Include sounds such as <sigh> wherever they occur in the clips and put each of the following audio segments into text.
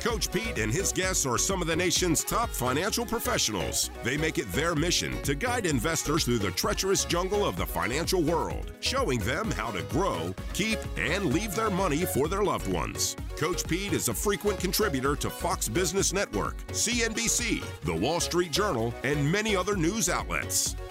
Coach Pete and his guests are some of the nation's top financial professionals. They make it their mission to guide investors through the treacherous jungle of the financial world, showing them how to grow, keep, and leave their money for their loved ones. Coach Pete is a frequent contributor to Fox Business Network, CNBC, The Wall Street Journal, and many other news outlets.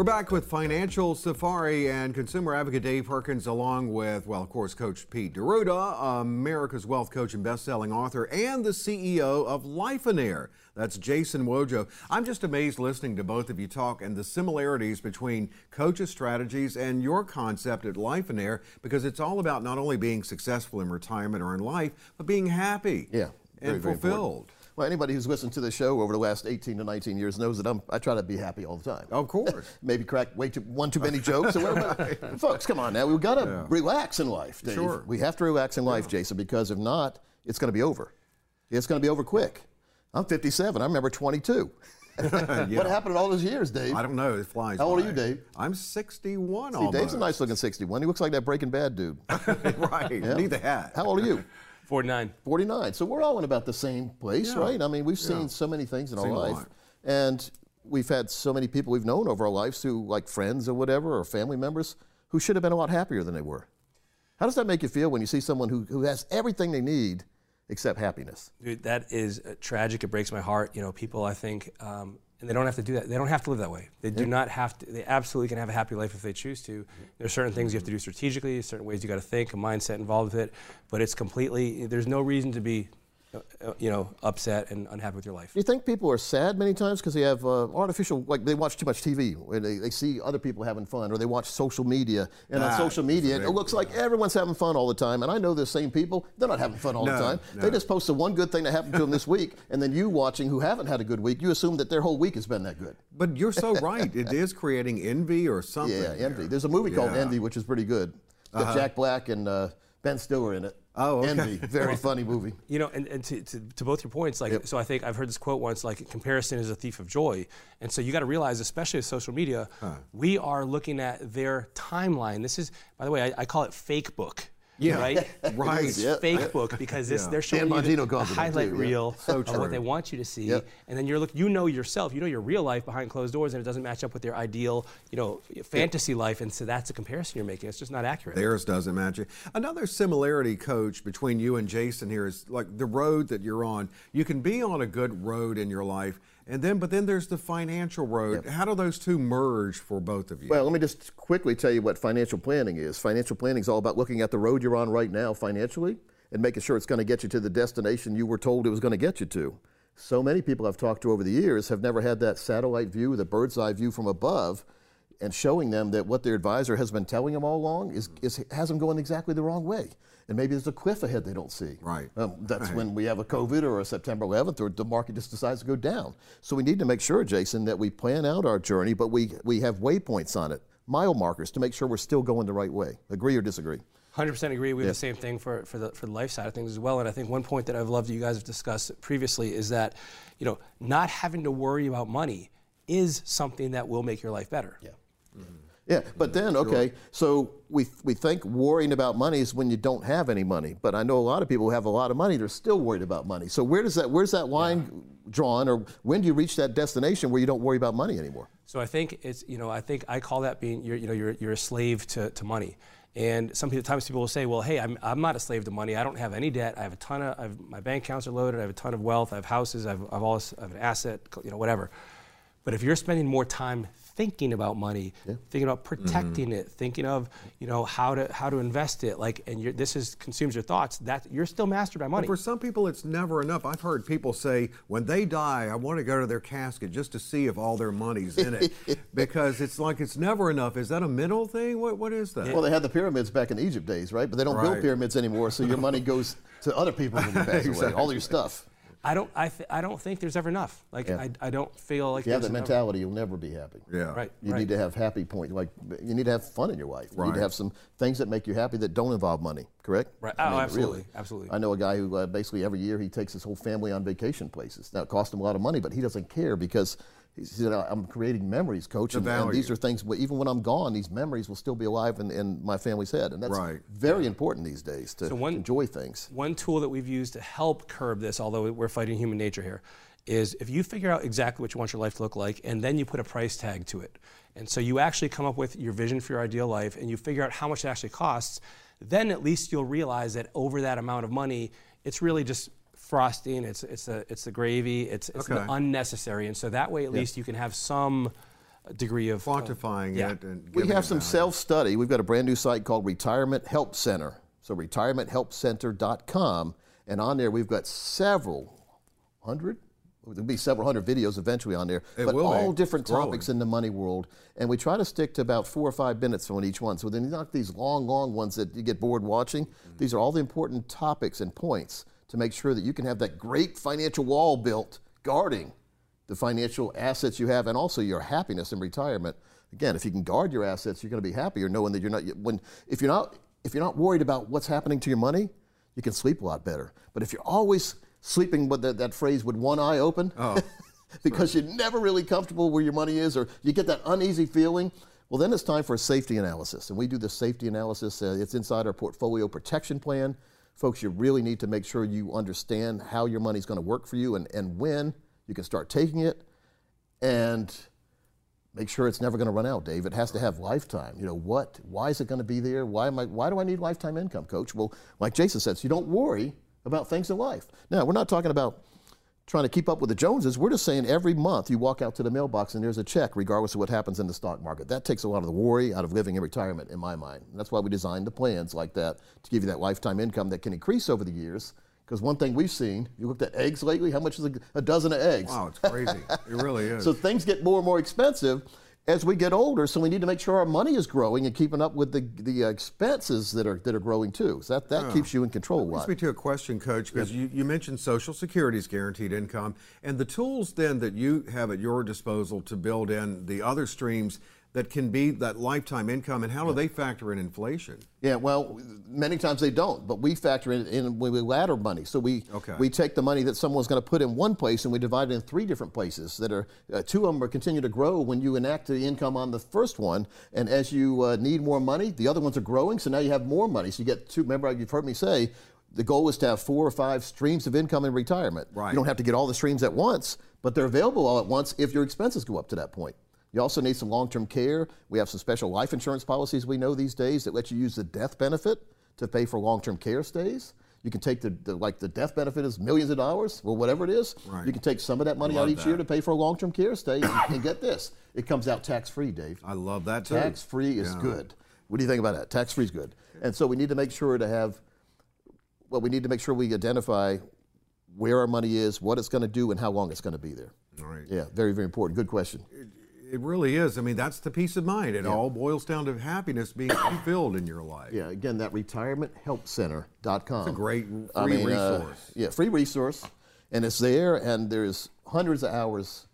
We're back with Financial Safari and consumer advocate Dave Perkins, along with, well, of course, Coach Pete D'Arruda, America's Wealth Coach and best-selling author, and the CEO of Life and Air. That's Jason Wojo. I'm just amazed listening to both of you talk and the similarities between Coach's strategies and your concept at Life and Air, because it's all about not only being successful in retirement or in life, but being happy Yeah, very, and fulfilled. Well, anybody who's listened to the show over the last 18 to 19 years knows that I'm, I try to be happy all the time. Of course. <laughs> Maybe crack way too, one too many jokes. or whatever. <laughs> Folks, come on now. We've got to Yeah. relax in life, Dave. Sure. We have to relax in life, Jason, because if not, it's going to be over. It's going to be over quick. I'm 57. I remember 22. <laughs> What happened in all those years, Dave? I don't know. It flies. How old are you, Dave? I'm 61 See, almost. Dave's a nice looking 61. He looks like that Breaking Bad dude. right. Yeah. Need the hat. How old are you? 49. 49. So we're all in about the same place, Yeah. right? I mean, we've seen Yeah. so many things in Seen our life. And we've had so many people we've known over our lives who, like friends or whatever, or family members, who should have been a lot happier than they were. How does that make you feel when you see someone who, who has everything they need except happiness? Dude, that is uh, tragic. It breaks my heart. You know, people, I think, um, and they don't have to do that. They don't have to live that way. They do not have to. They absolutely can have a happy life if they choose to. There's certain things you have to do strategically, certain ways you got to think, a mindset involved with it. But it's completely. There's no reason to be, you know, upset and unhappy with your life. Do you think people are sad many times because they have uh, artificial, like they watch too much TV, where they, they see other people having fun, or they watch social media, and on social media, big, it looks like everyone's having fun all the time. And I know the same people, they're not having fun all the time. no. They just post the one good thing that happened to them this week, <laughs> and then you watching who haven't had a good week, you assume that their whole week has been that good. But you're so <laughs> right. It is creating envy or something. Yeah, envy. there. There's a movie called Yeah. Uh-huh. Envy, which is pretty good. It's got Jack Black and uh, Ben Stiller in it. Oh, okay. Envy, <laughs> very funny movie. You know, and, and to, to, to both your points, like, so I think I've heard this quote once, like, comparison is a thief of joy. And so you got to realize, especially with social media, we are looking at their timeline. This is, by the way, I, I call it fake book. Yeah. Right? <laughs> Right. It's Yeah. fake book because this, Yeah. they're showing Dan you the, Bongino the it that highlight too, yeah. reel So of what they want you to see. Yep. And then you're look, you know yourself, you know your real life behind closed doors, and it doesn't match up with their ideal, you know, fantasy life. And so that's a comparison you're making. It's just not accurate. Theirs doesn't match it. Another similarity, coach, between you and Jason here is like the road that you're on. You can be on a good road in your life, and then but then there's the financial road. How do those two merge for both of you? Well, let me just quickly tell you what financial planning is. Financial planning is all about looking at the road you're on right now financially and making sure it's going to get you to the destination you were told it was going to get you to. So many people I've talked to over the years have never had that satellite view, the bird's eye view from above, and showing them that what their advisor has been telling them all along is, is has them going exactly the wrong way. And maybe there's a cliff ahead they don't see. Right. Um, that's when we have a COVID or a September 11th, or the market just decides to go down. So we need to make sure, Jason, that we plan out our journey, but we, we have waypoints on it, mile markers, to make sure we're still going the right way. Agree or disagree? 100% agree. We have the same thing for, for, the, for the life side of things as well. And I think one point that I've loved that you guys have discussed previously is that, you know, not having to worry about money is something that will make your life better. Yeah. Yeah, but mm-hmm. then, okay, so we, we think worrying about money is when you don't have any money. But I know a lot of people who have a lot of money, they're still worried about money. So where does that, where's that line drawn, or when do you reach that destination where you don't worry about money anymore? So I think it's, you know, I think I call that being, you're, you know, you're, you're a slave to, to money. And sometimes people will say, well, hey, I'm, I'm not a slave to money. I don't have any debt. I have a ton of, I have, my bank accounts are loaded. I have a ton of wealth. I have houses. I have, I have all I have an asset, you know, whatever. But if you're spending more time thinking about money, thinking about mm-hmm. protecting it, thinking of you know how to how to invest it, like, and you're, this is consumes your thoughts. That you're still mastered by money. For some people, it's never enough. I've heard people say, when they die, I want to go to their casket just to see if all their money's in it. <laughs> because it's like it's never enough. Is that a mental thing? What, what is that? Well, they had the pyramids back in Egypt days, right? But they don't Right. build pyramids anymore, so your money <laughs> goes to other people when you pass away, all your stuff. I don't. I, th- I don't think there's ever enough. Like Yeah. I, I don't feel like If you have there's that enough. mentality, you'll never be happy. Yeah. Right. You right. need to have happy points. Like you need to have fun in your life. You need to have some things that make you happy that don't involve money. Correct? Right. I Oh, mean, absolutely, really. absolutely. I know a guy who uh, basically every year he takes his whole family on vacation places. Now it costs him a lot of money, but he doesn't care because he said, "I'm creating memories, coach, The and, and these are things. where Even when I'm gone, these memories will still be alive in, in my family's head, and that's Right. very important these days to So one- enjoy things. One tool that we've used to help curb this, although we're fighting human nature here, is if you figure out exactly what you want your life to look like and then you put a price tag to it. And so you actually come up with your vision for your ideal life and you figure out how much it actually costs, then at least you'll realize that over that amount of money, it's really just frosting, it's, it's, the, it's the gravy, it's, it's Okay. unnecessary. And so that way at least you can have some degree of uh, Quantifying yeah. it and We have it some self study. We've got a brand new site called Retirement Help Center. So, retirementhelpcenter.com. And on there, we've got several hundred, there'll be several hundred videos eventually on there, It but will be. all different It's growing. topics in the money world. And we try to stick to about four or five minutes on each one. So, then you're not these long, long ones that you get bored watching. Mm-hmm. These are all the important topics and points to make sure that you can have that great financial wall built guarding the financial assets you have and also your happiness in retirement. Again, if you can guard your assets, you're going to be happier knowing that you're not when if you're not if you're not worried about what's happening to your money, you can sleep a lot better. But if you're always sleeping with that, that phrase with one eye open, <laughs> because you're never really comfortable where your money is, or you get that uneasy feeling, well, then it's time for a safety analysis. And we do the safety analysis. Uh, it's inside our portfolio protection plan. Folks, you really need to make sure you understand how your money's going to work for you and, and when you can start taking it. And make sure it's never going to run out, Dave. It has to have lifetime. You know what? Why is it going to be there? Why am I? Why do I need lifetime income, Coach? Well, like Jason said, so you don't worry about things in life. Now, we're not talking about trying to keep up with the Joneses. We're just saying every month you walk out to the mailbox and there's a check, regardless of what happens in the stock market. That takes a lot of the worry out of living in retirement, in my mind. And that's why we designed the plans like that to give you that lifetime income that can increase over the years. Because one thing we've seen, you looked at eggs lately. How much is a, a dozen of eggs? Wow, it's crazy. it really <laughs> is. So things get more and more expensive as we get older. So we need to make sure our money is growing and keeping up with the, the expenses that are that are growing too. So that, that keeps oh. you in control brings lot. me to a question, Coach, because you, you mentioned Social Security's guaranteed income and the tools then that you have at your disposal to build in the other streams that can be that lifetime income, and how do they factor in inflation? Yeah, well, many times they don't, but we factor in, in when we ladder money. So we Okay. we take the money that someone's going to put in one place and we divide it in three different places that are uh, two of them are continue to grow when you enact the income on the first one, and as you uh, need more money, the other ones are growing. So now you have more money. So you get two. Remember, you've heard me say. The goal is to have four or five streams of income in retirement. Right. You don't have to get all the streams at once, but they're available all at once if your expenses go up to that point. You also need some long-term care. We have some special life insurance policies we know these days that let you use the death benefit to pay for long-term care stays. You can take the, the like the death benefit is millions of dollars or whatever it is. Right. You can take some of that money Love out each year to pay for a long-term care stay, and, and get this, it comes out tax-free, Dave. I love that too. Tax-free is Yeah. good. What do you think about that? Tax-free is good. And so we need to make sure to have. Well, we need to make sure we identify where our money is, what it's going to do, and how long it's going to be there. All right. Yeah, very, very important. Good question. It really is. I mean, that's the peace of mind. It all boils down to happiness being <coughs> fulfilled in your life. Yeah, again, that retirementhelpcenter.com. It's a great free resource. yeah, free resource. And it's there, and there's hundreds of hours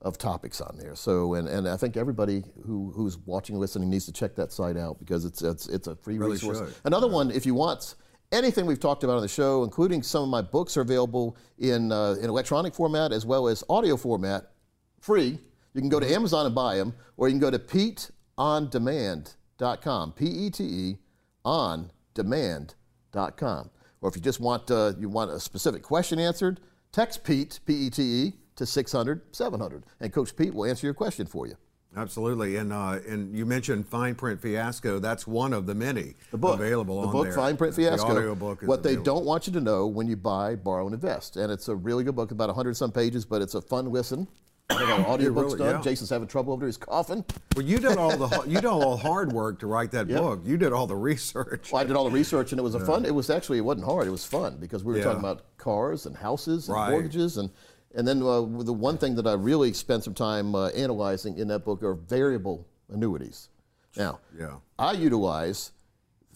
of topics on there. So, and, and I think everybody who, who's watching, listening needs to check that site out because it's, it's, it's a free Really resource. should. Another one, if you want anything we've talked about on the show, including some of my books, are available in, uh, in electronic format as well as audio format, free. You can go to Amazon and buy them, or you can go to PeteOnDemand.com. P E T E on demand.com. Or if you just want uh, you want a specific question answered, text Pete P E T E to 600 700, and Coach Pete will answer your question for you. Absolutely. And uh, and you mentioned Fine Print Fiasco. That's one of the many The book available the on book there. Fine Print Fiasco. audio book is what they available. don't want you to know when you buy, borrow, and invest, and it's a really good book, about 100 some pages, but it's a fun listen. I got audio books really- done. yeah. Jason's having trouble over there. He's coughing. Well, you did all the <laughs> you did all the hard work to write that book. You did all the research. Well, I did all the research, and it was a fun. It was actually it wasn't hard. It was fun because we were Yeah. talking about cars and houses and Right. mortgages, and and then uh, the one thing that I really spent some time uh, analyzing in that book are variable annuities. Now, Yeah. I utilize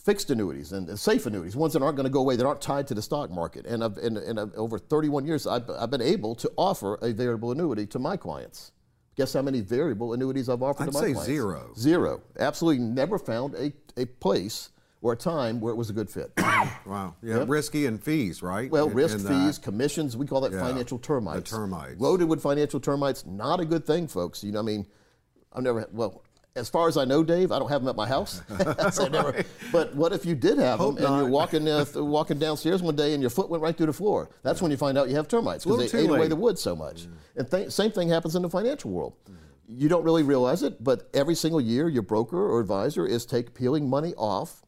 fixed annuities and, and safe annuities, ones that aren't going to go away, that aren't tied to the stock market. And, I've, and, and I've, over 31 years, I've, I've been able to offer a variable annuity to my clients. Guess how many variable annuities I've offered I'd to my say clients? zero. Zero. Absolutely never found a, a place or a time where it was a good fit. <coughs> Wow. Yeah, Yep. risky and fees, right? Well, In- risk in uh, fees, that. commissions, we call that Yeah, financial termites. the termites. Loaded with financial termites, not a good thing, folks. You know, I mean, I've never, well, as far as I know, Dave, I don't have them at my house. <laughs> <laughs> So never- but what if you did have Hope them and you're walking uh, th- <laughs> walking downstairs one day and your foot went right through the floor? That's when you find out you have termites because they ate away the wood so much. And th- same thing happens in the financial world. You don't really realize it, but every single year your broker or advisor is take peeling money off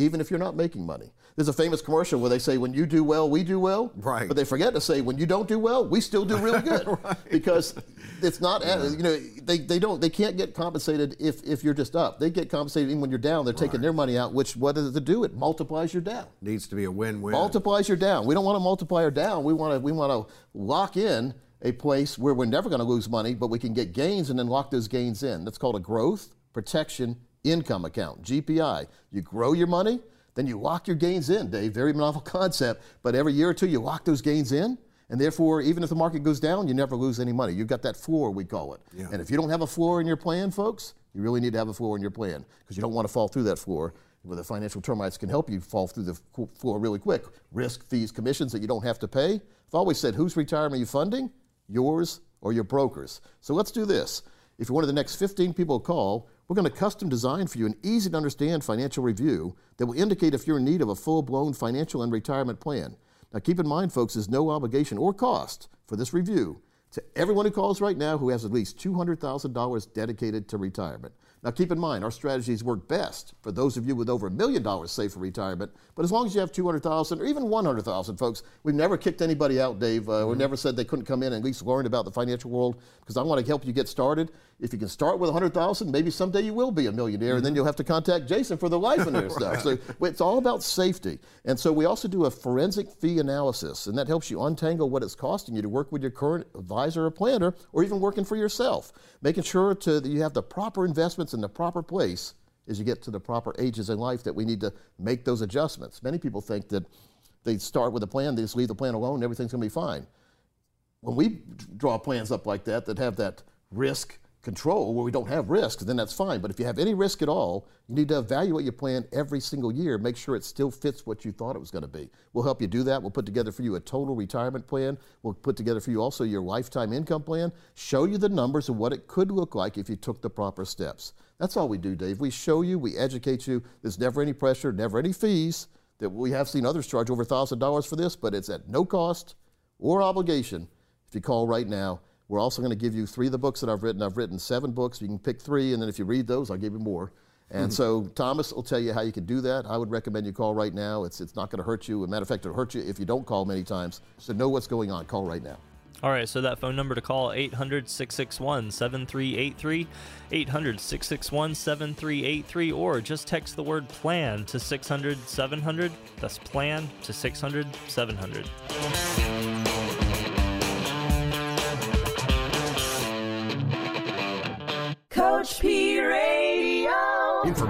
even if you're not making money. There's a famous commercial where they say, when you do well, we do well. Right. But they forget to say, when you don't do well, we still do really good. <laughs> right. Because it's not, you know, they, they don't, they can't get compensated if, if you're just up. They get compensated even when you're down. They're taking their money out, which what does it do? It multiplies your down. Needs to be a win-win. Multiplies your down. We don't want to multiply our down. We want to, we want to lock in a place where we're never going to lose money, but we can get gains and then lock those gains in. That's called a growth protection income account, GPI. You grow your money, then you lock your gains in, Dave. Very novel <laughs> concept, but every year or two you lock those gains in. And therefore, even if the market goes down, you never lose any money. You've got that floor, we call it. Yeah. And if you don't have a floor in your plan, folks, you really need to have a floor in your plan because you don't want to fall through that floor. Where the financial termites can help you fall through the floor really quick. Risk, fees, commissions that you don't have to pay. I've always said, whose retirement are you funding? Yours or your broker's. So let's do this. If you're one of the next 15 people to call, we're going to custom design for you an easy to understand financial review that will indicate if you're in need of a full blown financial and retirement plan. Now, keep in mind, folks, there's no obligation or cost for this review to everyone who calls right now who has at least $200,000 dedicated to retirement. Now, keep in mind, our strategies work best for those of you with over a million dollars saved for retirement. But as long as you have 200,000 or even 100,000, folks, we've never kicked anybody out, Dave. Uh, We never said they couldn't come in and at least learn about the financial world because I want to help you get started. If you can start with 100,000, maybe someday you will be a millionaire, and then you'll have to contact Jason for the life and <laughs> their stuff. So it's all about safety. And so we also do a forensic fee analysis, and that helps you untangle what it's costing you to work with your current advisor or planner, or even working for yourself, making sure to, that you have the proper investments in the proper place as you get to the proper ages in life that we need to make those adjustments. Many people think that they start with a plan, they just leave the plan alone, everything's going to be fine when we draw plans up like that that have that risk control where we don't have risk, then that's fine. But if you have any risk at all, you need to evaluate your plan every single year, make sure it still fits what you thought it was going to be. We'll help you do that. We'll put together for you a total retirement plan. We'll put together for you also your lifetime income plan, show you the numbers of what it could look like if you took the proper steps. That's all we do, Dave. We show you, we educate you. There's never any pressure, never any fees. That we have seen others charge over $1,000 for this, but it's at no cost or obligation if you call right now. We're also going to give you three of the books that I've written. I've written seven books. You can pick three, and then if you read those, I'll give you more. And mm-hmm. so Thomas will tell you how you can do that. I would recommend you call right now. It's, it's not going to hurt you. As a matter of fact, it'll hurt you if you don't call many times. So know what's going on. Call right now. All right, so that phone number to call 800-661-7383, 800-661-7383 or just text the word plan to 600-700. That's plan to 600-700.